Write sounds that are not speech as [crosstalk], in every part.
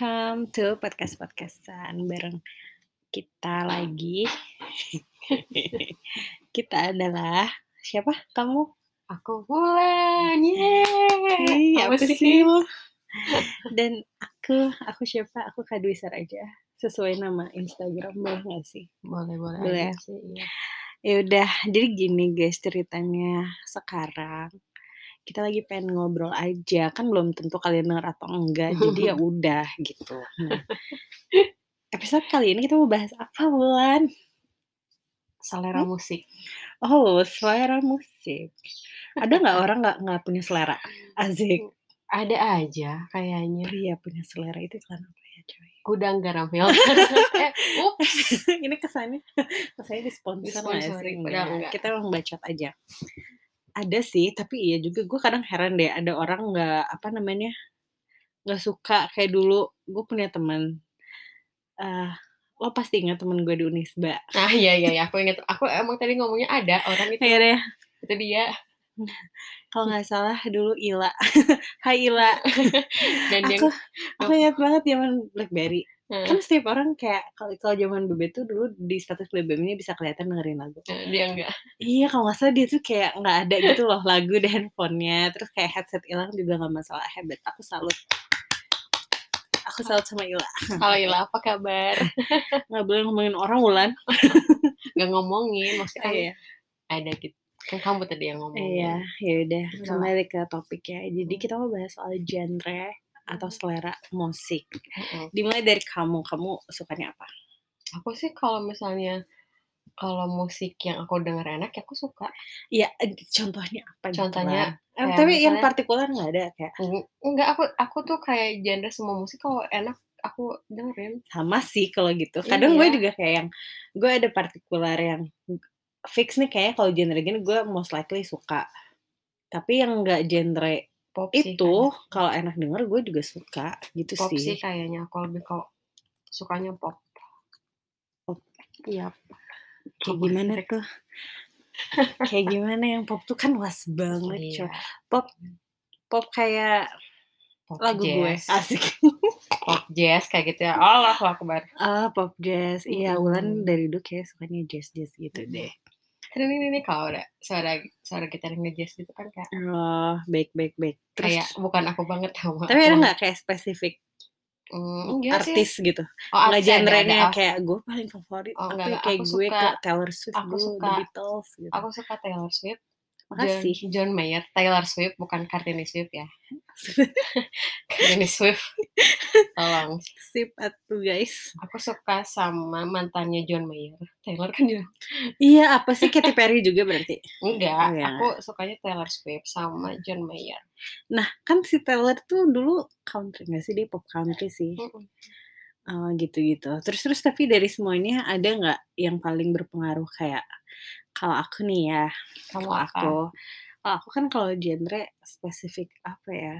welcome to podcast-podcastan bareng kita lagi. [laughs] kita adalah siapa kamu? Aku Bulan, yeay! Ih, Apa sih? sih? Dan aku, aku siapa? Aku Kadwisar aja. Sesuai nama Instagram boleh nggak sih? Boleh, boleh Boleh aja sih, iya. Ya udah, jadi gini guys ceritanya sekarang. Kita lagi pengen ngobrol aja, kan belum tentu kalian denger atau enggak, jadi ya [laughs] udah gitu. Nah, [laughs] episode kali ini kita mau bahas apa bulan? Selera Hmm? musik. Oh, selera musik. Ada nggak [laughs] orang nggak nggak punya selera? Asik. Ada aja kayaknya. Pria punya selera itu iklan apa ya coy? Gudang garam filter. eh, ups. ini kesannya kesannya disponsor nggak sih? enggak. Kita emang bacot aja. Ada sih, tapi iya juga gue kadang heran deh ada orang nggak apa namanya nggak suka kayak dulu gue punya teman eh lo pasti ingat temen gue di Unisba Nah, iya, iya, iya. Aku inget. Aku emang tadi ngomongnya ada orang itu. ya deh Itu dia. kalau nggak salah dulu Ila [laughs] Hai Ila [laughs] Dan aku aku ingat banget zaman BlackBerry Nah, kan setiap orang kayak kalau kalau zaman BB tuh dulu di status BBM-nya bisa kelihatan dengerin lagu nah, dia enggak. Iya kalau nggak salah dia tuh kayak nggak ada gitu loh lagu di handphonenya Terus kayak headset hilang juga nggak masalah hebat Aku salut Aku salut sama Ila Halo Ila, apa kabar? [laughs] Nggak boleh ngomongin orang Wulan [laughs] Gak ngomongin. Maksudnya kan Iya ada gitu. Kan kamu tadi yang ngomongin. Iya ya udah Udah lah. kembali ke topik ya Jadi kita mau bahas soal genre atau selera musik Mm-mm. Dimulai dari kamu, kamu sukanya apa? Aku sih kalau misalnya kalau musik yang aku denger enak ya aku suka. Iya eh, contohnya apa gitu Contohnya. Eh, kayak Tapi yang partikular nggak ada kayak Eng- Enggak, aku aku tuh kayak genre semua musik kalau enak aku dengerin. sama sih kalau gitu. Kadang gue Iya. juga kayak yang gue ada partikular yang fix nih kayaknya kalau genre gini gue most likely suka. Tapi yang enggak genre Pop sih itu kayaknya. kalau enak denger gue juga suka gitu Pop sih sih. kayaknya aku lebih kok sukanya pop. Pop. Iya. Kayak Pop gimana musik. tuh? [laughs] kayak gimana yang pop tuh kan luas banget Iya. coy. Pop pop kayak Pop lagu gue jazz. asik. Pop jazz kayak gitu ya. Allah akbar. Ah pop jazz. Iya, Wulan Mm. dari dulu kayak sukanya jazz jazz gitu Mm. deh. Terus ini nih kalau ada suara suara gitar nge-jazz gitu kan kayak Oh, baik baik baik. Terus kayak bukan aku banget sama. tapi ada nggak kayak spesifik Hmm, enggak sih. artis gitu? Oh, nggak artis genrenya ada. kayak gue paling favorit Oh, tapi enggak, kayak Aku gue suka- ke Taylor Swift aku dulu The suka- Beatles gitu Aku suka Taylor Swift. makasih John, John Mayer, Taylor Swift bukan Kartini Swift ya. [laughs] Kartini Swift. Tolong. sip atuh guys Aku suka sama mantannya John Mayer. Taylor kan juga. iya apa sih Katy Perry juga berarti Enggak, Enggak. aku sukanya Taylor Swift sama John Mayer. nah kan si Taylor tuh dulu country nggak sih dia pop country sih Mm-mm. Oh, gitu-gitu terus terus tapi dari semuanya ada nggak yang paling berpengaruh kayak kalau aku nih ya kalau aku kalau aku kan kalau genre spesifik apa ya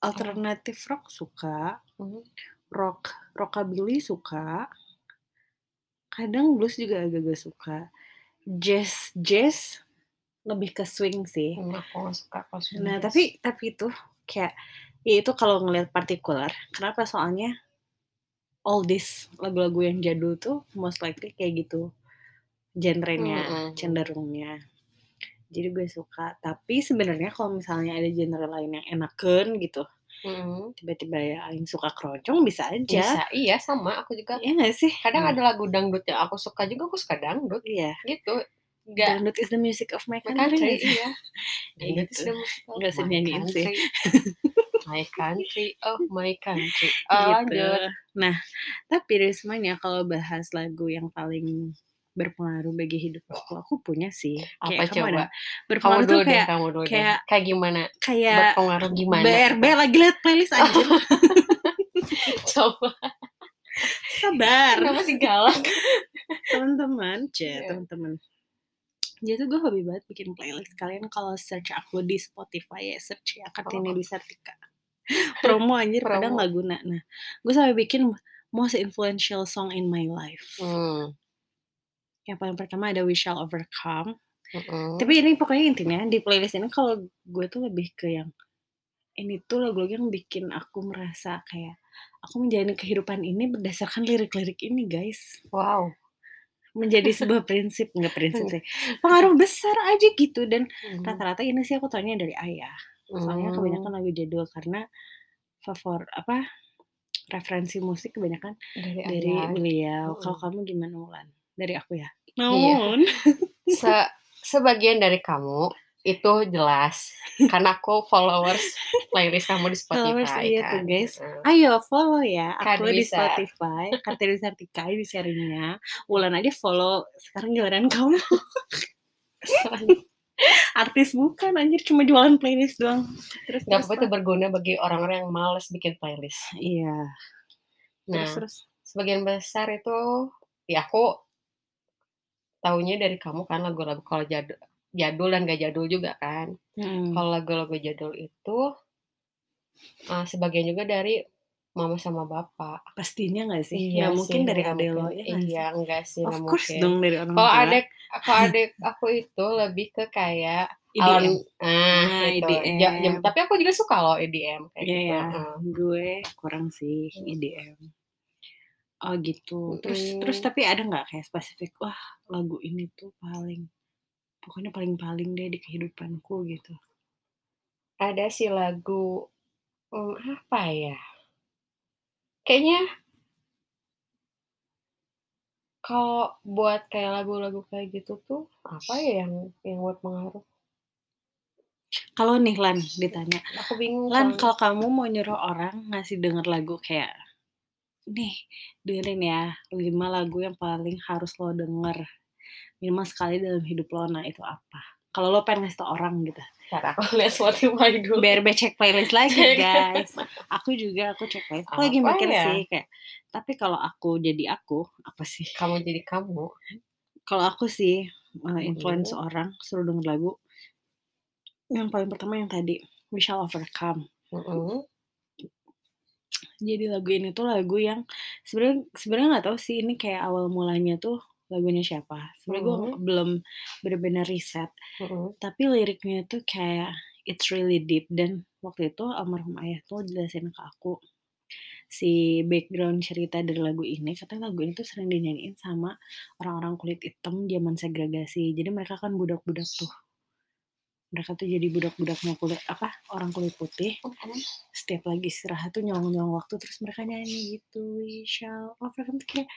alternatif rock suka Mhm. rock rockabilly suka kadang blues juga agak-agak suka jazz jazz lebih ke swing sih Hmm, Aku nggak suka kalau swing nah jazz. tapi tapi itu kayak ya itu kalau ngelihat partikular kenapa soalnya all this lagu-lagu yang jadul tuh most likely kayak gitu genrenya Mm-mm. cenderungnya jadi gue suka tapi sebenarnya kalau misalnya ada genre lain yang enakan gitu Mhm. tiba-tiba ya yang suka keroncong bisa aja Bisa, iya sama. Aku juga Iya gak sih? kadang Hmm. ada lagu dangdut yang aku suka juga aku suka dangdut Iya. gitu. Enggak Dangdut is the music of my country. country, iya. [laughs] Dangdut is Gitu. the music of usah my nyanyiin sih. country. [laughs] My country, oh my country. gitu. Aduh. Nah, tapi dari semuanya kalau bahas lagu yang paling berpengaruh bagi hidup aku, aku punya sih. Apa Kayak kamu coba? ada Kamu berpengaruh dulu tuh deh, kayak kamu dulu deh. kayak- Kayak gimana? kayak Berpengaruh gimana? BRB lagi liat playlist aja. [laughs] Coba. Sabar. Kenapa sih galak? [laughs] teman-teman, c Iya. teman-teman. Jadi tuh gue hobi banget bikin playlist. Kalian kalau search aku di Spotify ya search ya Kartini Oh. Sartika. Promo anjir padahal Promo. nggak guna. Nah, gue sampai bikin most influential song in my life. Hmm. Yang paling pertama ada We Shall Overcome. Mm-mm. Tapi ini pokoknya intinya di playlist ini kalau gue tuh lebih ke yang ini tuh lagu-lagu yang bikin aku merasa kayak aku menjalani kehidupan ini berdasarkan lirik-lirik ini guys Wow. menjadi [laughs] sebuah prinsip nggak prinsip sih [laughs] pengaruh besar aja gitu dan Hmm. rata-rata ini sih aku taunya dari ayah soalnya Hmm. kebanyakan lagu jadul karena favor apa referensi musik kebanyakan dari, dari ayah. beliau Mm. kalau kamu gimana Ulan dari aku ya Iya. namun [laughs] Se- sebagian dari kamu itu jelas karena aku followers playlist kamu di Spotify Followers, iya kan. tuh, guys. Ayo follow ya Kan aku di bisa. Spotify Kartini [laughs] Sartika di sharingnya Ulan aja follow sekarang giliran kamu [laughs] artis bukan anjir cuma jualan playlist doang terus Gak terus apa-apa itu berguna bagi orang-orang yang males bikin playlist. iya Nah, terus terus sebagian besar itu ya aku taunya dari kamu kan lagu-lagu kalau jadul, jadul dan gak jadul juga kan. Hmm. Kalau lagu-lagu jadul itu eh, sebagian juga dari mama sama bapak. pastinya nggak sih Iya nggak mungkin sih, dari adek lo ya? Iya, enggak sih, of course mungkin. dong dari orang Kalau adek kalau [laughs] adek aku itu lebih ke kayak EDM Alan- ah, Nah, gitu. EDM. Ja- jam- tapi aku juga suka loh EDM kayak Iya gitu. ya, Heeh. gue kurang sih EDM. Oh gitu. Terus Mm-mm. terus tapi ada nggak kayak spesifik? Wah lagu ini tuh paling pokoknya paling-paling deh di kehidupanku gitu. Ada sih lagu hmm, apa ya? Kayaknya kalau buat kayak lagu-lagu kayak gitu tuh apa ya yang yang buat pengaruh? Kalau nih Lan ditanya, Aku bingung. Lan kalau kamu mau nyuruh orang ngasih denger lagu kayak nih dengerin ya lima lagu yang paling harus lo denger minimal sekali dalam hidup lo nah itu apa? Kalau lo pengen ngasih tau orang gitu. Ntar aku [laughs] lihat Spotify dulu. Cek playlist lagi Cek. guys. Aku juga aku cek playlist. Aku lagi mikir ya? sih kayak tapi kalau aku jadi aku apa sih? Kamu jadi kamu. Kalau aku sih uh, influence Mhm. orang suruh denger lagu yang paling pertama yang tadi We Shall Overcome. Mm-mm. Jadi lagu ini tuh lagu yang sebenarnya sebenarnya nggak tahu sih ini kayak awal mulanya tuh lagunya siapa. Sebenarnya gue Mhm. belum benar-benar riset. Mm-mm. Tapi liriknya tuh kayak it's really deep dan waktu itu almarhum ayah tuh jelasin ke aku si background cerita dari lagu ini katanya lagu ini tuh sering dinyanyiin sama orang-orang kulit hitam zaman segregasi jadi mereka kan budak-budak tuh mereka tuh jadi budak-budaknya kulit apa orang kulit putih. Setiap lagi istirahat tuh nyolong-nyolong waktu terus mereka nyanyi gitu we shall overcome tuh kayak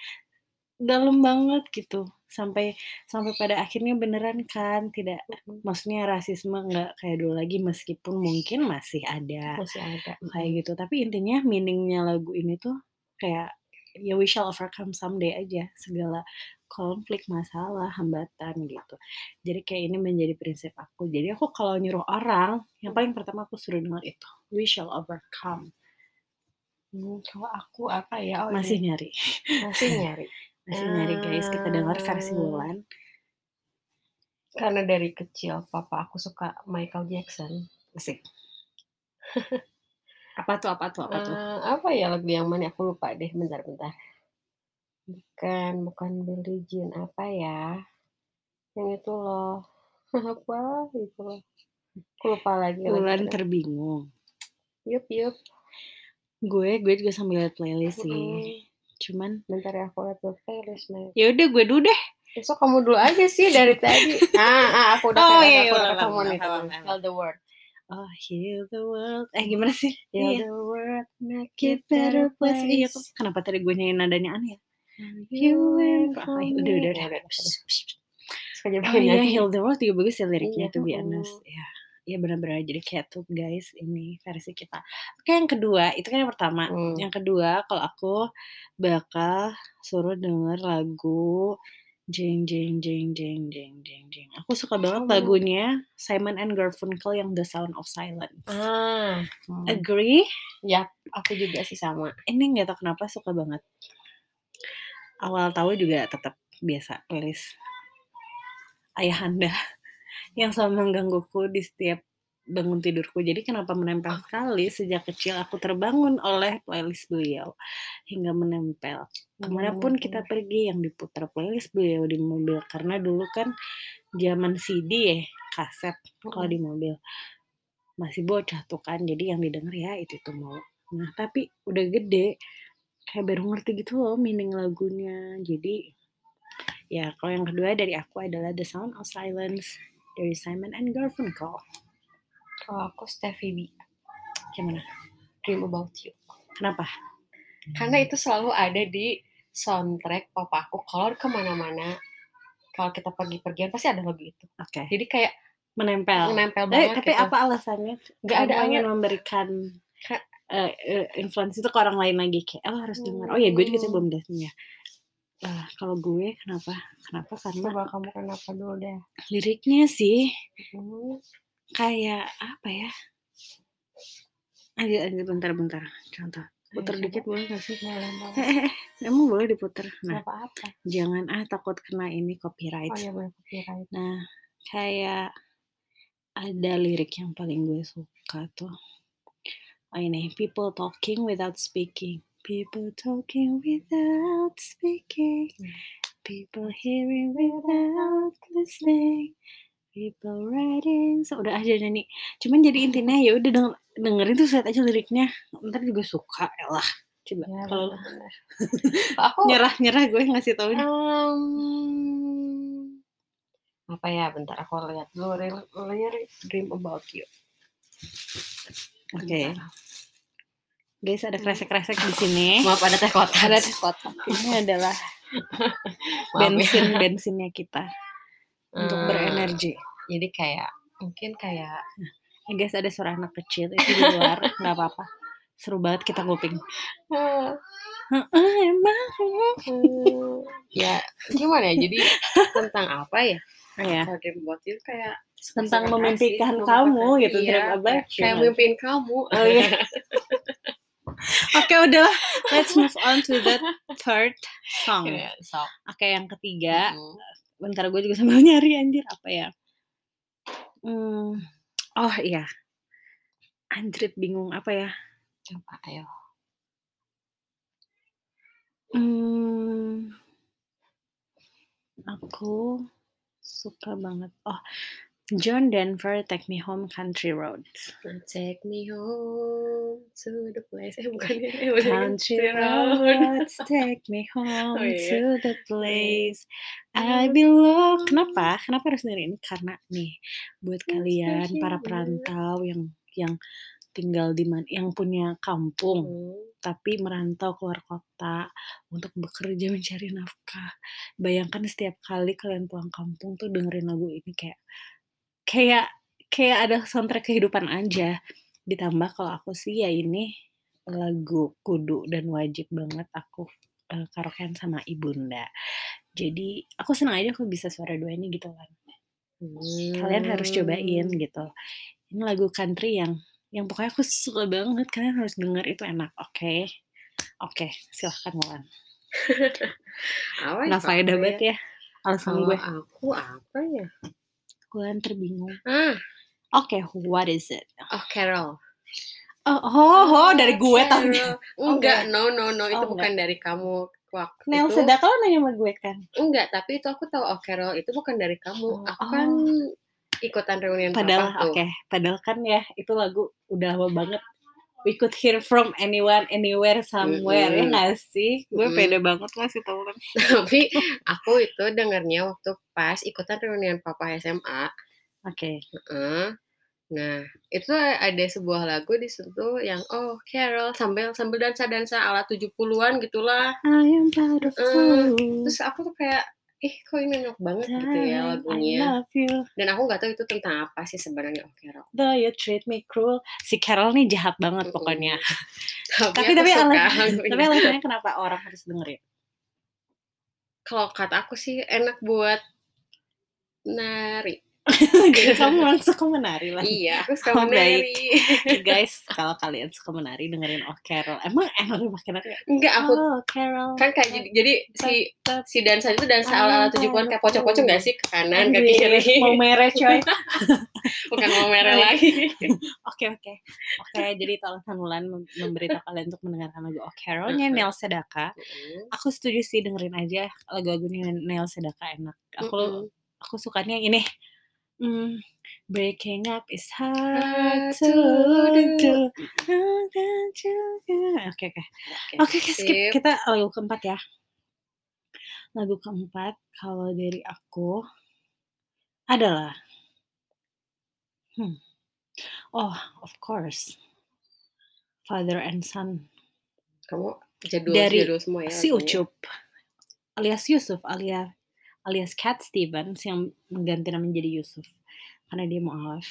dalam banget gitu. Sampai sampai pada akhirnya beneran kan tidak maksudnya rasisme nggak kayak dulu lagi meskipun mungkin masih ada Masih ada. kayak gitu. Tapi intinya meaningnya lagu ini tuh kayak ya we shall overcome someday aja segala konflik masalah hambatan gitu jadi kayak ini menjadi prinsip aku jadi aku kalau nyuruh orang yang paling pertama aku suruh dengar itu we shall overcome Hmm, kalau aku apa ya? Oh, masih ini. nyari masih [laughs] nyari. masih nyari guys kita dengar versi Wulan Karena dari kecil papa aku suka Michael Jackson. asik [laughs] apa tuh apa tuh apa tuh Eh, apa ya lagu yang mana aku lupa deh bentar-bentar. Bukan, bukan Billie Jean apa ya? Yang itu loh. [laughs] apa itu loh. Aku lupa lagi lagi. terbingung Yup, yup. gue gue juga sambil liat playlist sih Mm-mm. cuman Bentar ya aku lihat dulu playlist Mel. ya udah gue dulu deh Besok kamu dulu aja sih dari tadi. [laughs] Ah, ah aku udah Oh, ada, iya, aku iya, udah boleh, nih. Tell the word. oh heal the world eh gimana sih Tell Iya. the word, make it better place. Iya. Kenapa tadi gue nyanyi nadanya aneh ya? You and Ah, for udah, udah, udah. Ya, udah. Suka Oh iya, penyanyi. Heal the World juga bagus ya liriknya Iya, tuh be mm-mm. honest. Ya, ya benar-benar jadi kayak tuh guys ini versi kita. Oke yang kedua itu kan yang pertama. Hmm. Yang kedua kalau aku bakal suruh denger lagu jeng jeng jeng jeng jeng jeng jeng. Aku suka banget Oh. lagunya Simon and Garfunkel yang The Sound of Silence. Ah, hmm. Agree? ya aku juga sih sama. Ini nggak tahu kenapa suka banget. Awal tahu juga tetap biasa playlist ayahanda [laughs] yang selalu menggangguku di setiap bangun tidurku. Jadi kenapa menempel sekali sejak kecil aku terbangun oleh playlist beliau hingga menempel. Ke mana pun kita pergi yang diputar playlist beliau di mobil karena dulu kan zaman CD ya kaset kalau di mobil. masih bocah tuh kan, jadi yang didengar ya itu-itu mulu. Nah, tapi udah gede, kayak baru ngerti gitu loh meaning lagunya. Jadi, ya kalau yang kedua dari aku adalah The Sound of Silence dari Simon and Garfunkel. Kalau aku Stevie B, Gimana? Dream About You. Kenapa? Karena itu selalu ada di soundtrack papa aku. Kalau ke mana-mana, kalau kita pergi-pergian pasti ada lagu itu. Oke. Jadi kayak Menempel. menempel Eh, banget tapi gitu. apa alasannya? Nggak ada ala- memberikan Eh, influence itu ke orang lain lagi kayak oh harus dengar. Oh ya gue juga sih Hmm. belum ya. Eh, kalau gue kenapa? Kenapa? Karena Coba kamu kenapa dulu deh. liriknya sih Hmm. kayak apa ya? Ayo, ayo bentar-bentar. Contoh. Puter Ayo, dikit boleh gak sih? Boleh. Eh, eh, eh, emang boleh diputer. Nah, Kenapa apa? jangan ah takut kena ini copyright. Oh ya boleh copyright. Nah, kayak ada lirik yang paling gue suka tuh. Oh ini, people talking without speaking. People talking without speaking. People hearing without listening. People writing. So, udah aja nyanyi. Cuman jadi intinya ya udah denger, dengerin tuh lihat aja liriknya. Ntar juga suka. Elah. Coba Ya, kalau [laughs] aku nyerah-nyerah gue ngasih tau Em, apa ya bentar aku lihat dulu Real- lirik Dream About You Oke. Bentar. Guys, ada kresek-kresek di sini. [laughs] maaf ada teh kotak Ada teh kotak. Ini [laughs] adalah Maaf ya. bensin bensinnya kita untuk Hmm, berenergi. jadi kayak mungkin kayak Ya guys ada suara anak kecil itu di luar [laughs] nggak apa-apa. Seru banget kita nguping. eh, Heeh, emang. hmm, ya gimana ya jadi tentang apa ya Ya, kalau You kayak tentang memimpikan kamu gitu iya, Dream About kayak- mimpiin kamu Oh iya. [laughs] Oke udahlah, let's move on to the third song. Iya, so, Oke yang ketiga, mm, bentar gue juga sambil nyari anjir apa ya? Hmm, oh iya, anjrit bingung apa ya? coba ayo Hmm, aku suka banget. Oh, John Denver, Take Me Home, Country Roads. Take me home to the place. Eh bukan ya, eh. Country Road. roads, take me home Oh, iya. to the place I belong. Kenapa? Kenapa harus dengerin? Karena nih, buat kalian para perantau yang yang tinggal di mana, yang punya kampung, Hmm. tapi merantau keluar kota untuk bekerja mencari nafkah. Bayangkan setiap kali kalian pulang kampung tuh dengerin lagu ini kayak kayak kayak ada soundtrack kehidupan aja. Ditambah kalau aku sih ya ini lagu kudu dan wajib banget aku eh, karaokean sama ibunda. Jadi aku senang aja aku bisa suara dua ini gitu kan. Kalian harus cobain Hmm. gitu. Ini lagu country yang yang pokoknya aku suka banget. Kalian harus denger itu enak. Oke. Oke, silahkan Mulan. Ya? Nggak faedah banget ya. Alasan gue. aku apa ya? Kalian terbingung. Ah, Oke, what is it? oh Carol. Oh, oh, oh, dari gue taunya. Carol. Enggak, no no no itu Oh, bukan dari kamu. Waktu Nel itu Sedaka lo nanya sama gue kan? enggak, tapi itu aku tahu oh Carol itu bukan dari kamu. Oh, Aku kan ikutan reunian Padahal, oke. tuh. Padahal kan ya, itu lagu udah lama banget. We could hear from anyone, anywhere, somewhere. Ya Mm-mm. nggak sih? Gue Mm-mm. pede banget ngasih tau kan. [laughs] tapi aku itu dengarnya waktu pas ikutan reunian papa SMA. Oke. Heeh. Nah, itu ada sebuah lagu di situ yang oh Carol sambil sambil dansa-dansa ala 70-an gitulah. I am proud of Mm, you. Terus aku tuh kayak ih kok ini enak banget gitu ya Darling, lagunya. I love you. Dan aku nggak tahu itu tentang apa sih sebenarnya oh Carol. Though you treat me cruel. Si Carol nih jahat banget Mm-mm. pokoknya. [laughs] Tapi, Tapi- tapi. Tapi alasannya kenapa orang harus dengerin? Kalau kata aku sih enak buat nari. [laughs] Jadi kamu [laughs] memang suka menari lah. iya, aku suka Oh, baik. menari. Guys, kalau kalian suka menari dengerin Oh Carol. Emang enak pakai nari? Enggak, aku Oh Carol. kan kayak jadi, jadi si si dansa itu dansa ala ala tujuh an kayak pocong-pocong gak sih ke kanan ke kiri Mau merah coy. [laughs] bukan mau merah Baik. lagi Oke oke. Oke, jadi tolong mem- memberitahu kalian untuk mendengarkan lagu Oh Carolnya. Nel Sedaka. Aku setuju sih dengerin aja lagu-lagunya Nel Sedaka enak. Aku aku sukanya yang ini Mmm, breaking up is hard to do. Oke oke. Oke, skip, kita lagu keempat ya. Lagu keempat kalau dari aku adalah hmm, oh of course, Father and Son Kamu dari jadul-jadul semua ya si? Ucup alias Yusuf alias alias Cat Stevens yang mengganti nama menjadi Yusuf karena dia mualaf.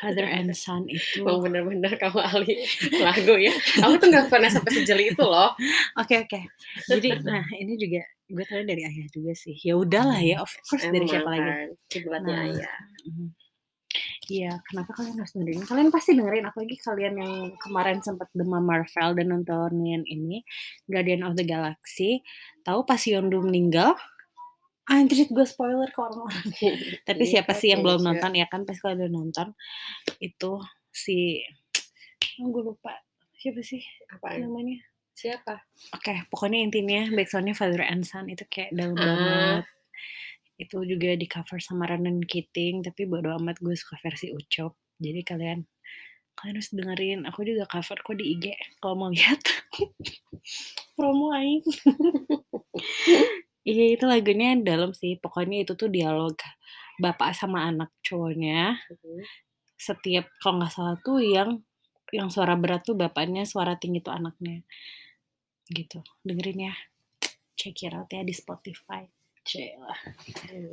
Father and Son itu Emang bener-bener kamu ahli lagu ya. Aku tuh nggak pernah sampai sejeli itu loh. Oke oke. Jadi nah ini juga gue tahu dari ayah juga sih. Ya udahlah ya, of course dari Emang siapa lagi. kan, kiblatnya Nah, ayah. mhm. Iya, kenapa kalian harus dengerin? Kalian pasti dengerin, apalagi kalian yang kemarin sempat demam Marvel dan nontonin ini Guardian of the Galaxy. Tahu pas Yondu meninggal? Anjir, gue spoiler ke orang-orang. [laughs] Tapi Iya, siapa sih yang belum Keisha. nonton ya kan? Pasti kalau udah nonton itu si oh, gue lupa siapa sih Apaan? namanya? Siapa? Oke, pokoknya intinya backsoundnya Father and Son itu kayak dalam Ah. banget. Itu juga di cover sama Ronan Keating, tapi bodo amat gue suka versi Ucok. Jadi kalian kalian harus dengerin. Aku juga cover kok di IG kalau mau lihat. Promo aing. [laughs] Iya itu lagunya dalam sih. Pokoknya itu tuh dialog bapak sama anak cowoknya. Mhm. Setiap kalau nggak salah tuh yang yang suara berat tuh bapaknya, suara tinggi tuh anaknya. Gitu. Dengerin ya. Check it out ya di Spotify. Cila.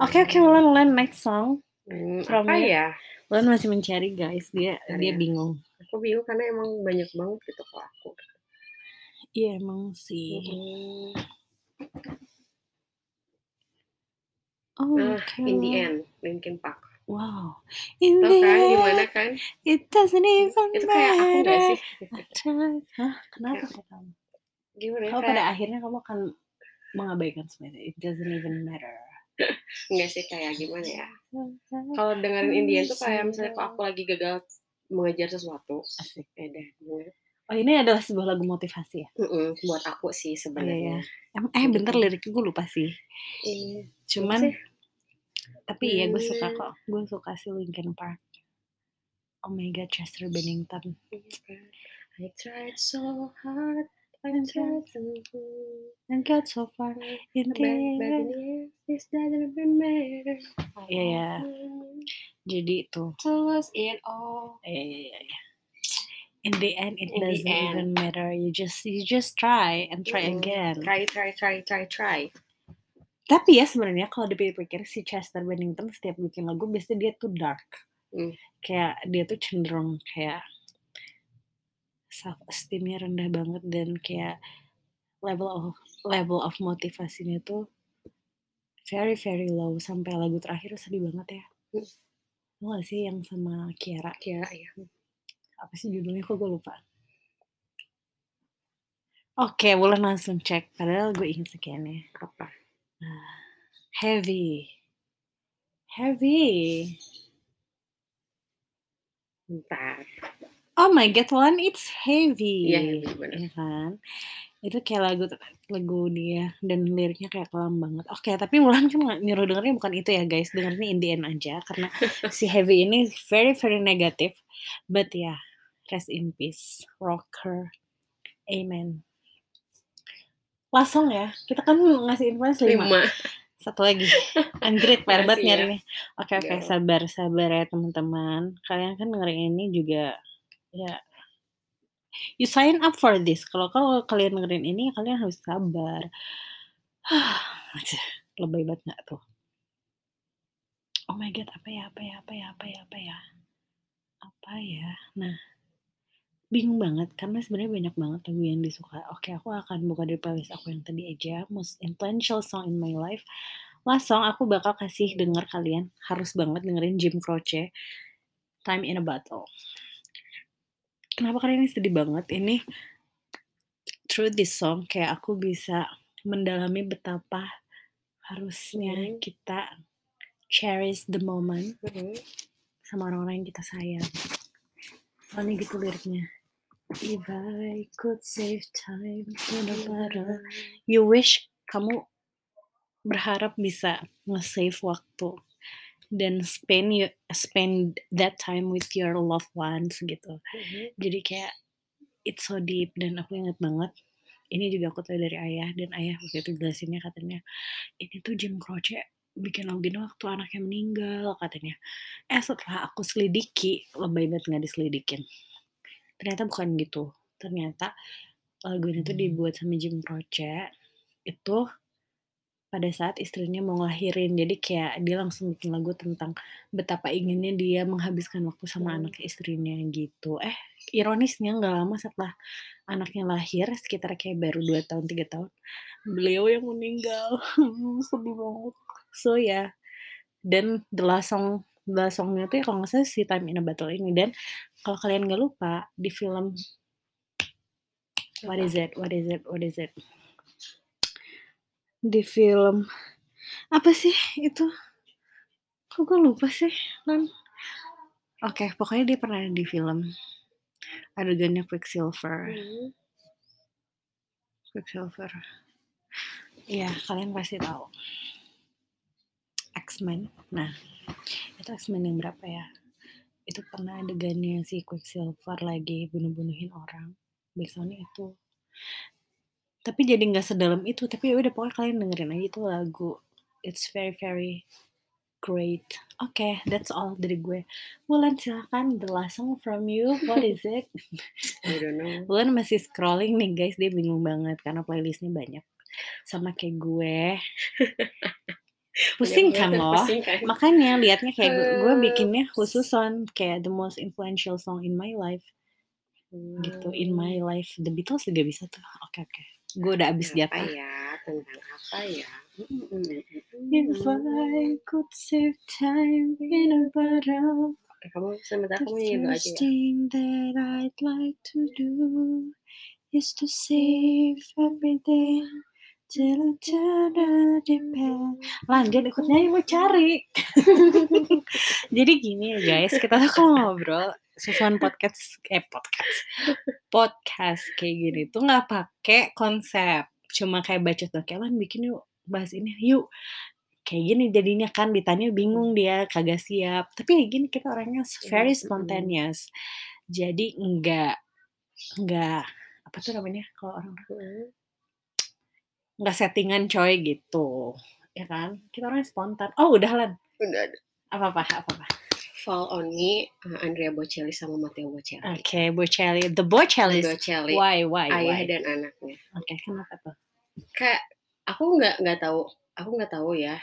Oke oke Wulan Wulan next song. Hmm, From apa you. ya? Wulan masih mencari guys. Dia Cari dia ya. bingung. Aku bingung karena emang banyak banget gitu kalau aku. Iya emang sih. Hmm. Oh, Nah, in the end, Linkin Park. Wow. In Tau the kan end, gimana kan? it doesn't even Itu kayak aku gak matter. sih? I [laughs] tried. Hah? Kenapa Kayak- kayak kamu? Gimana ya? Kalau Kayak, pada akhirnya kamu akan mengabaikan semuanya. It doesn't even matter. [laughs] enggak sih kayak gimana ya? [laughs] Kalau dengerin in the end tuh kayak misalnya kalau aku lagi gagal mengejar sesuatu. Asik. Ya deh. Oh ini adalah sebuah lagu motivasi ya? Mm-mm, buat aku sih Iya sebenarnya. ya. Em- Eh bentar liriknya gue lupa sih. Iya. Cuman sih? Tapi iya gue suka Hmm. kok. Gue suka si Linkin Park. Oh my god, Chester Bennington. I tried so hard. I tried so And got so far in the end, this doesn't even matter. Iya ya. Jadi itu. So was it all? Iya iya iya. In the end, it In doesn't end. even matter. You just you just try and try Mm-mm. again. Try, try, try, try, try. Tapi ya sebenarnya kalau dipikir-pikir si Chester Bennington setiap bikin lagu biasanya dia tuh dark. Hmm. Kayak dia tuh cenderung kayak self esteemnya rendah banget dan kayak level of level of motivasinya tuh very very low sampai lagu terakhir sedih banget ya. Hmm. Lo gak sih yang sama Kiara? Kira ya. Apa sih judulnya kok gue lupa. Oke, boleh langsung cek. Padahal gue inget sekiannya. Apa? Heavy. Heavy. Bentar. Oh my god, one it's heavy. Iya, heavy, bener. Iya kan? Itu kayak lagu lagu dia dan liriknya kayak kelam banget. Oke, tapi Mulan kan nyuruh dengernya bukan itu ya guys. Dengernya in the end aja karena [laughs] si heavy ini very very negative. But ya, yeah, rest in peace, rocker. Amen. Last song ya. Kita kan ngasih influence 5. Lima. Satu lagi. Banget Makasih ya. nyarinya. Oke, oke, Gaul. sabar, sabar ya teman-teman. Kalian kan dengerin ini juga, ya, you sign up for this. Kalau kalau kalian dengerin ini, kalian harus sabar. [sighs] Lebay banget nggak tuh? Oh my god, apa ya, apa ya, apa ya, apa ya, apa ya, apa ya. Nah, bingung banget karena sebenarnya banyak banget lagu yang disuka. Oke, aku akan buka dari playlist aku yang tadi aja, most influential song in my life. Last song aku bakal kasih denger kalian harus banget dengerin Jim Croce, Time in a Bottle. Kenapa karena ini sedih banget? Ini through this song kayak aku bisa mendalami betapa harusnya Mhm. kita cherish the moment Mhm. sama orang-orang yang kita sayang. Soalnya gitu liriknya. If I could save time in a bottle. You wish kamu berharap bisa nge-save waktu dan spend you spend that time with your loved ones gitu Mhm. jadi kayak it's so deep dan aku inget banget ini juga aku tahu dari ayah dan ayah waktu itu jelasinnya katanya ini tuh Jim Croce bikin lagu ini waktu anaknya meninggal katanya eh setelah aku selidiki lebay banget nggak diselidikin ternyata bukan gitu. Ternyata lagu ini tuh dibuat sama Jim Croce itu pada saat istrinya mau ngelahirin. Jadi kayak dia langsung bikin lagu tentang betapa inginnya dia menghabiskan waktu sama Hmm. anak istrinya gitu. Eh ironisnya nggak lama setelah anaknya lahir sekitar kayak baru 2 tahun tiga tahun beliau yang meninggal. [laughs] Sedih banget. So ya. Yeah. dan the last song songnya tuh ya kalau nggak salah si Time in a Battle ini. Dan kalau kalian nggak lupa di film what is it? What is it? What is it? Di film apa sih itu? Kok gue lupa sih kan oke pokoknya dia pernah ada di film adegannya Quicksilver. Mhm. Quicksilver. Iya kalian pasti tahu X-Men. Nah itu X-Men yang berapa ya? Itu pernah adegannya si Quicksilver lagi bunuh-bunuhin orang. Backsoundnya itu. Tapi jadi nggak sedalam itu. Tapi ya udah pokoknya kalian dengerin aja itu lagu. It's very very great. Oke okay, that's all dari gue. Wulan silakan the last song from you. What is it? [laughs] I don't know. Wulan masih scrolling nih guys. Dia bingung banget karena playlistnya banyak. Sama kayak gue [laughs] pusing kan loh. pusing kan? makanya liatnya kayak gue, gue Eh. bikinnya khusus on kayak the most influential song in my life. Gitu in Hmm. my life. The Beatles juga bisa tuh. Oke oke. Gue udah abis apa jatah ya? Tentang apa ya? If I could save time in a bottle, kamu sebentar kamu nyanyi aja ya. thing that I'd like to do is to save everything Lanjut ikut nyanyi mau cari. [laughs] Jadi gini ya guys, kita tuh kalau ngobrol susuan podcast eh podcast podcast kayak gini tuh nggak pakai konsep cuma kayak baca tuh kayak "Lan, bikin yuk bahas ini yuk kayak gini jadinya kan ditanya bingung dia kagak siap tapi kayak gini kita orangnya very Mm-mm. spontaneous jadi enggak enggak apa tuh namanya kalau orang. Nggak settingan coy gitu. Ya kan? Kita orangnya spontan. Oh udah lan. Udah ada. apa apa apa apa? Fall on Me uh, Andrea Bocelli sama Matteo Bocelli. Oke Bocelli. The Bocelli Bocelli. Why why ayah why dan anaknya. Oke kenapa tuh? Kayak aku nggak nggak tahu aku nggak tahu ya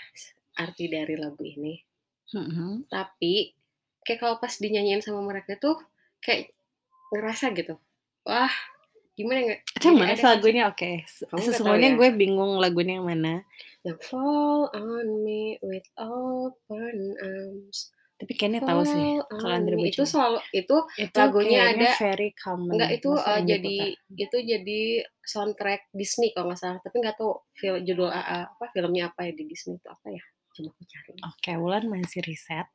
arti dari lagu ini. Mhm. tapi kayak kalau pas dinyanyiin sama mereka tuh kayak ngerasa gitu. Wah gimana nggak itu yang jadi mana sih lagunya? oke nggak sesungguhnya ya? gue bingung lagunya yang mana. Yang fall on me with open arms. Tapi kayaknya tahu sih kalau Andre itu selalu itu itu lagunya ada- very common. Enggak itu uh, jadi diputar? itu jadi soundtrack Disney kalau nggak salah. Tapi nggak tahu film judul uh, apa filmnya apa ya di Disney itu apa ya? Coba aku cari. Oke, Wulan masih riset.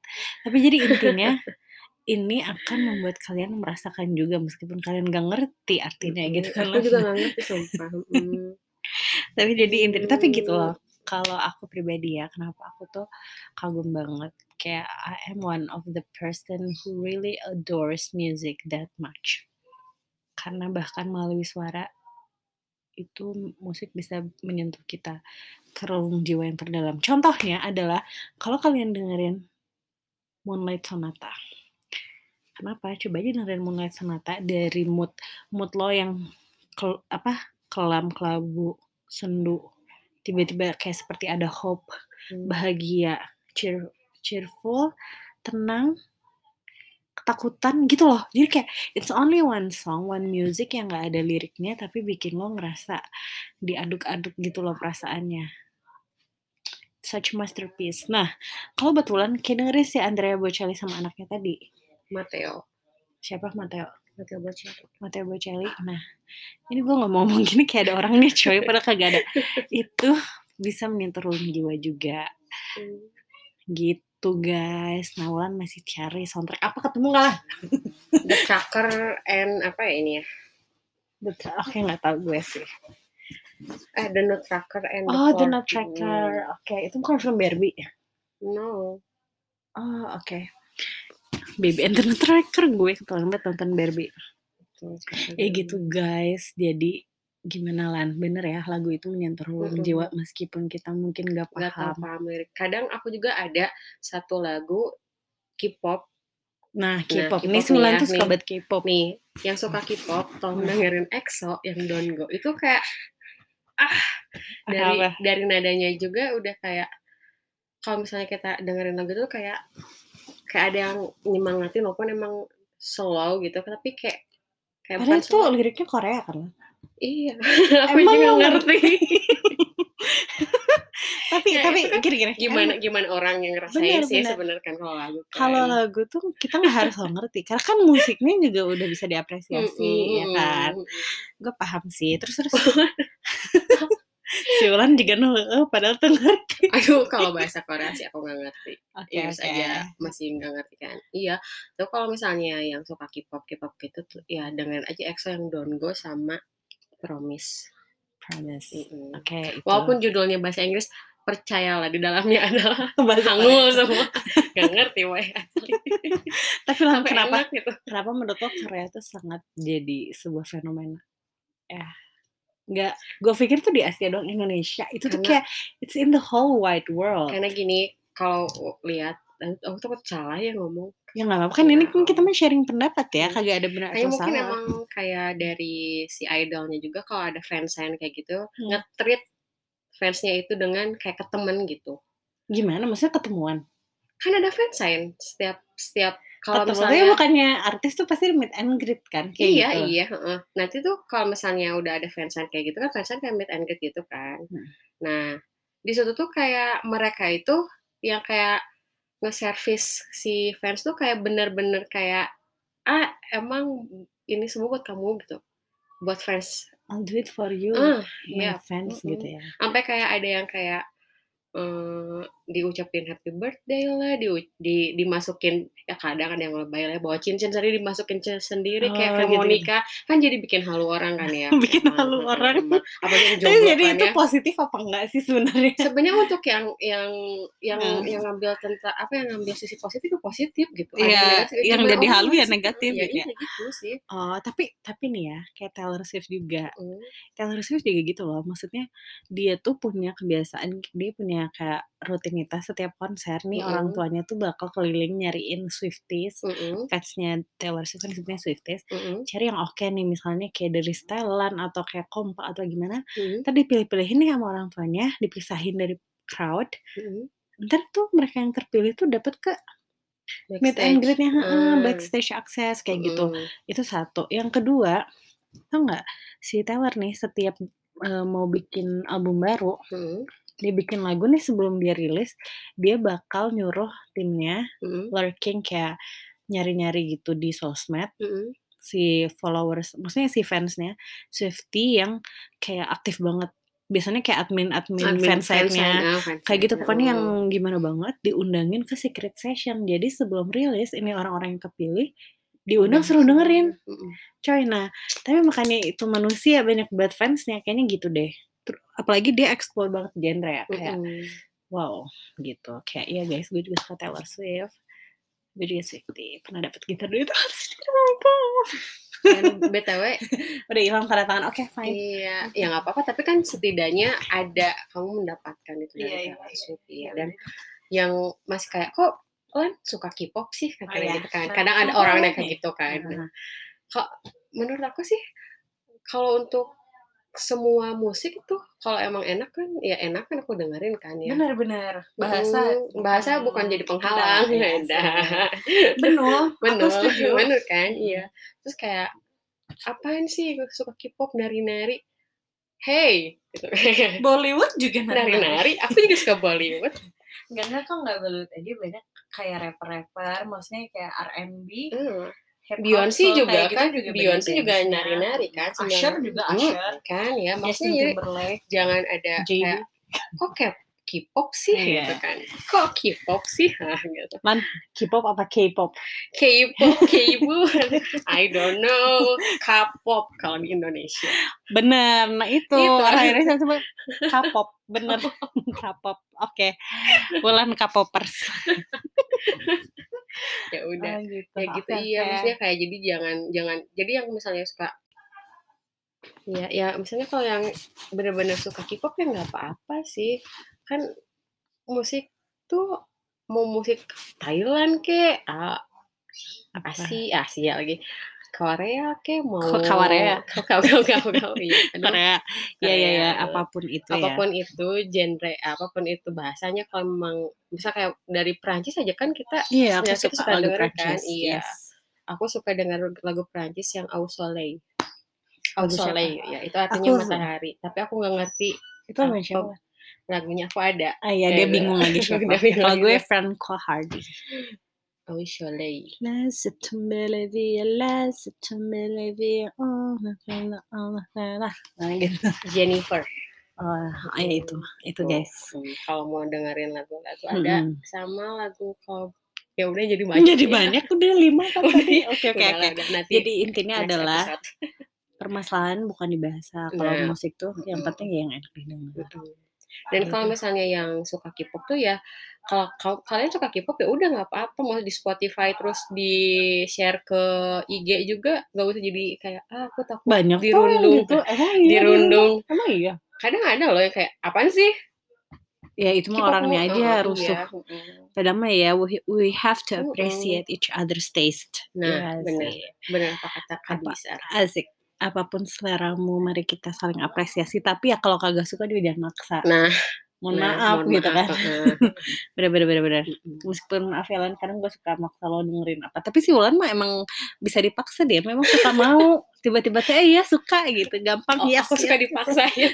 Tapi jadi intinya [laughs] ini akan membuat kalian merasakan juga meskipun kalian gak ngerti artinya Mm, gitu kan. aku juga nggak ngerti sumpah Mm. [laughs] tapi jadi intinya tapi gitu Hmm. loh. Kalau aku pribadi ya, kenapa aku tuh kagum banget. Kayak I am one of the person who really adores music that much. Karena bahkan melalui suara itu musik bisa menyentuh kita ke relung jiwa yang terdalam. Contohnya adalah kalau kalian dengerin Moonlight Sonata. Kenapa? Coba aja dengerin Moonlight Sonata dari mood mood lo yang kel- apa kelam kelabu sendu. Tiba-tiba kayak seperti ada hope Hmm. bahagia cheer, cheerful tenang ketakutan gitu loh. Jadi kayak it's only one song one music yang nggak ada liriknya tapi bikin lo ngerasa diaduk-aduk gitu loh perasaannya. Such masterpiece. Nah kalau betulan kayak dengerin si Andrea Bocelli sama anaknya tadi Matteo siapa? Matteo Matteo Bocelli. Matteo Bocelli. Nah ini gue nggak mau ngomong gini kayak ada orangnya coy. Padahal kagak ada. [laughs] Itu bisa menyentuh jiwa juga. Hmm. gitu guys. Nah Wulan masih cari soundtrack. Apa ketemu nggak lah? [laughs] The Tracker and apa ya ini ya? The Tra- oke nggak tahu gue sih. Eh The Nutcracker and oh The Four- Nutcracker Hmm. oke itu bukan film Barbie no. Oh, oke. Baby Internet Tracker gue ketahuan banget nonton Barbie. Ya gitu guys, jadi gimana Lan, bener ya lagu itu menyentuh Mm-mm. jiwa meskipun kita mungkin gak paham. paham lirik. Kadang aku juga ada satu lagu K-pop Nah, Nah, K-pop. Nih nih Sulan ya, tuh suka banget K-pop. nih yang suka K-pop tolong dengerin EXO yang Don't Go itu kayak ah dari Apa? dari nadanya juga udah kayak kalau misalnya kita dengerin lagu itu kayak kayak ada yang nyemangatin walaupun emang slow gitu tapi kayak kayak Padahal tuh slow. liriknya Korea kan. Iya [laughs] aku Emang juga ngerti [laughs] Tapi Ya, tapi itu gini-gini. gimana gimana orang yang Bener, ngerasain sih bener. sebenarnya kan kalau lagu kan. Kalau lagu tuh kita nggak harus lo ngerti karena kan musiknya juga udah bisa diapresiasi ya Mm-mm. kan. Gue paham sih. Terus terus [laughs] si Ulan juga nuh padahal tuh ngerti. [laughs] Aduh, kalau bahasa Korea sih aku nggak ngerti. Oke Inggris oke. aja masih nggak ngerti kan. Iya. Tuh kalau misalnya yang suka K-pop, K-pop gitu tuh ya dengerin aja EXO yang Don't Go sama Promise. Promise. Mm-mm. Oke itu. Walaupun judulnya bahasa Inggris, percayalah di dalamnya [laughs] adalah [laughs] bahasa hangul semua. Gak ngerti weh asli. Tapi Sampai kenapa enak gitu. kenapa menurut lo Korea itu sangat jadi sebuah fenomena? Ya, nggak. Gue pikir tuh di Asia doang Indonesia itu tuh Karena- kayak it's in the whole wide world. Karena gini, kalau lihat, aku takut salah ya ngomong. Ya nggak apa-apa kan ini kan Ya. kita mah sharing pendapat ya, Hmm. kagak ada benar atau mungkin salah. emang kayak dari si idolnya juga kalau ada fansign kayak gitu, Hmm. nge-treat fansnya itu dengan kayak ke temen gitu. Gimana? Maksudnya ketemuan? Kan ada fansign setiap setiap kalau misalnya bukannya artis tuh pasti meet and greet kan? Kayak iya gitu. iya heeh. nanti tuh kalau misalnya udah ada fansign kayak gitu kan fansign kayak meet and greet gitu kan Hmm. nah di situ tuh kayak mereka itu yang kayak nge-service si fans tuh kayak bener-bener kayak ah emang ini semua buat kamu gitu buat fans I'll do it for you, ah my iya fans Mm-mm. gitu ya. sampai kayak ada yang kayak eh, diucapin happy birthday lah di, di dimasukin ya kadang ada yang lebay lah bawa cincin sendiri dimasukin cincin sendiri kayak Oh, kayak mau gitu. nikah kan jadi bikin halu orang kan ya [laughs] Bikin Emang, halu emang, orang. emang. apalagi yang [laughs] jomblo jadi kan itu ya positif apa enggak sih sebenarnya? sebenarnya untuk yang yang yang Hmm. yang ngambil tentang apa yang ngambil sisi positif itu positif gitu Iya, ya yang jadi orang halu ya negatif ya, gitu ya. iya gitu sih Oh, tapi tapi nih ya, kayak Taylor Swift juga. Hmm. Taylor Swift juga gitu loh. Maksudnya dia tuh punya kebiasaan, dia punya kayak rutinitas setiap konser nih orang Mm-mm. tuanya tuh bakal keliling nyariin Swifties, Mm-mm, fansnya Taylor Swift kan sebenarnya Swifties, mm-mm, cari yang oke nih misalnya kayak dari stylean atau kayak kompak atau gimana, mm-mm, ntar dipilih-pilihin nih sama orang tuanya, dipisahin dari crowd, mm-mm. ntar tuh mereka yang terpilih tuh dapat ke meet and greetnya, Ah. backstage access kayak gitu. Mm-mm. Itu satu. Yang kedua, tau nggak si Taylor nih setiap eh, mau bikin album baru, Mm-mm, dia bikin lagu nih sebelum dia rilis, dia bakal nyuruh timnya mm-mm, lurking kayak nyari-nyari gitu di sosmed mm-mm. si followers, maksudnya si fansnya Swiftie yang kayak aktif banget. Biasanya kayak admin-admin Admin fansite-nya fansign, ah, fansign. kayak gitu pokoknya yang Oh. gimana banget diundangin ke secret session. Jadi sebelum rilis ini orang-orang yang kepilih diundang suruh dengerin. Coy, nah, tapi makanya itu manusia banyak banget fansnya, kayaknya gitu deh. Apalagi dia explore banget genre ya, kayak Mm-mm. wow gitu. Kayak iya guys, gue juga suka Taylor Swift. Gue juga Swiftie, pernah dapet gitar dari Taylor Swift. [laughs] Oh. Dan btw, [laughs] Udah hilang tanda tangan, oke fine. iya, ya nggak apa-apa. Tapi kan setidaknya ada kamu mendapatkan itu Iya, dari iya, Taylor iya. Swift, iya. Dan yang masih kayak kok Lan suka K-pop sih Oh, kan kayak iya. gitu kan. Kadang ada oh, orang yang kayak gitu kan. Kok menurut aku sih kalau untuk semua musik itu kalau emang enak kan ya enak kan aku dengerin kan ya. Benar-benar Mm, bahasa bukan jadi penghalang Iya, beda. [laughs] Benar. Aku Bener, setuju. bener kan, iya. Terus kayak apaan sih gue suka K-pop nari-nari? Hey, gitu. [laughs] Bollywood juga nari-nari. Aku juga suka Bollywood. Enggak enggak kok enggak Bollywood aja banyak kayak rapper-rapper, maksudnya kayak R&B, Hmm. Beyonce juga gitu kan, juga Beyonce juga nari-nari kan. Usher juga Hmm, Usher. kan ya, maksudnya jadi Timberlake. jangan ada kayak kok kayak K-pop sih Iya. gitu kan. Kok K-pop sih? Hah, [laughs] gitu. K-pop apa K-pop? K-pop, [laughs] K-pop, I don't know. K-pop kalau di Indonesia. Bener, nah itu, Itu. orang Indonesia sebut K-pop, bener K-pop, oke Bulan K-popers [laughs] udah. Oh gitu. Ya gitu Oke, iya, maksudnya kayak jadi jangan jangan jadi yang misalnya suka ya ya misalnya kalau yang bener-bener suka K-pop ya nggak apa-apa sih. Kan musik tuh mau musik Thailand kek, ah, Apa? Asia, Asia lagi. Korea kek, mau Korea? Kau kau kau kau Korea. Ya ya ya, apa pun itu ya. apa pun itu genre apa pun itu bahasanya kalau memang bisa kayak dari Perancis aja kan kita Iya, aku sebenarnya kita suka suka lagu kan Prancis. iya Yes. aku suka dengar lagu Perancis yang Au Soleil Au? Soleil ya itu artinya Aku- matahari tapi aku nggak ngerti Itu Apa? siapa? lagunya aku ada Ah iya, dia bingung lagi [laughs] siapa. Kalau gue. Franco Hardy. Au Soleil La septembre la vie, la vie, oh la la la la la. Nah gitu. Jennifer Oh, itu, itu guys. Hmm, kalau mau dengerin lagu-lagu ada Mm-mm. sama lagu kalau ya udah jadi banyak Jadi ya. banyak udah lima kan [laughs] tadi. Oke oke oke. Jadi intinya adalah episode. [laughs] permasalahan bukan di bahasa. Kalau Nah. musik tuh yang penting ya yang enak didengar. Mhm. Dan kalau Gitu. misalnya yang suka K-pop tuh ya kalau kalau kalian suka K-pop ya udah nggak apa-apa mau di Spotify terus di share ke IG juga nggak usah jadi kayak ah aku takut Banyak dirundung gitu. Emang iya. dirundung Emang iya. kadang ada loh yang kayak apaan sih Ya itu mah orangnya aja eh, rusuh. iya. Padahal mah ya we, we have to appreciate each other's taste. nah bener sih. bener apa kata? Bisa Asik. Apa pun seleramu, mari kita saling apresiasi. Tapi ya kalau kagak suka juga jangan maksa. nah Mohon nah, maaf mohon gitu maaf, kan. [laughs] Bener bener bener bener. Meskipun maaf ya Lan, kadang gue suka maksa lo dengerin apa. Tapi si Wulan mah emang bisa dipaksa dia. Memang suka [laughs] mau. Tiba-tiba tuh eh ya suka gitu. Gampang Oh, yes, aku suka yes. dipaksa ya.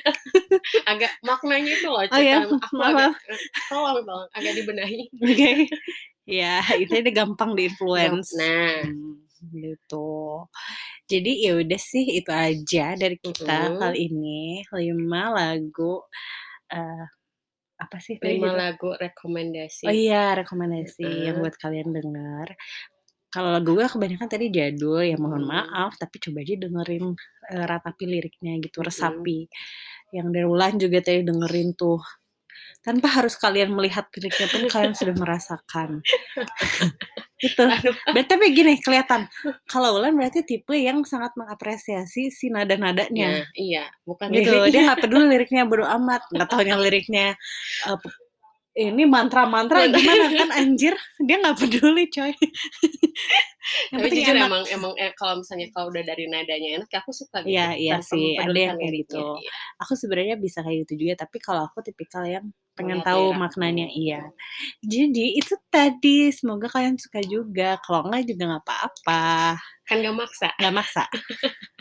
[laughs] agak maknanya itu loh Oh ya, aku maaf, agak maaf. eh, tolong tolong agak dibenahi. Oke. ya, itu gampang di-influence. Nah, Hmm, gitu. Jadi ya udah sih itu aja dari kita Mhm. kali ini. Lima lagu eh apa sih lima lagu rekomendasi. Oh iya, rekomendasi yang Heeh. buat kalian dengar. Kalau lagu gue kebanyakan tadi jadul, ya mohon Mhm. maaf, tapi coba aja dengerin eh, ratapi liriknya gitu, resapi. Yang dari Wulan juga tadi dengerin tuh. Tanpa harus kalian melihat liriknya pun kalian sudah merasakan. [laughs] gitu. Berarti tapi gini kelihatan. Kalau Wulan berarti tipe yang sangat mengapresiasi si nada-nadanya. nah, iya, bukan Gitu. liriknya. Dia nggak peduli liriknya bodo amat. Nggak tahu yang liriknya pe- ini mantra-mantra Mantra. gimana kan anjir. Dia nggak peduli coy. [laughs] yang Tapi jujur enak. emang emang eh, kalau misalnya kalau udah dari nadanya enak, ya aku suka gitu. Iya, iya tanpa sih. Ada yang kayak gitu. Iya. Aku sebenarnya bisa kayak gitu juga, tapi kalau aku tipikal yang pengen tahu daerah. maknanya iya. Jadi itu tadi semoga kalian suka juga. Kalau enggak juga nggak apa-apa. Kan gak maksa. nggak maksa. [laughs]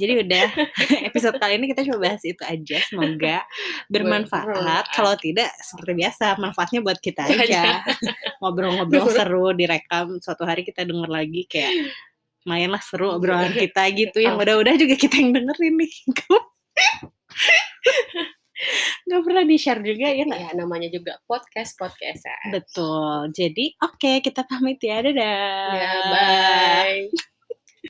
Jadi udah [laughs] episode kali ini kita coba bahas itu aja. Semoga bermanfaat. Kalau tidak seperti biasa manfaatnya buat kita Aja. aja. Ngobrol-ngobrol seru direkam suatu hari kita denger lagi kayak lumayan lah seru obrolan kita gitu. Yang udah-udah juga kita yang dengerin nih. [laughs] Gak pernah di-share juga ya nggak? Ya, namanya juga podcast podcastan. Betul. Jadi oke kita pamit ya. Dadah. Ya, bye.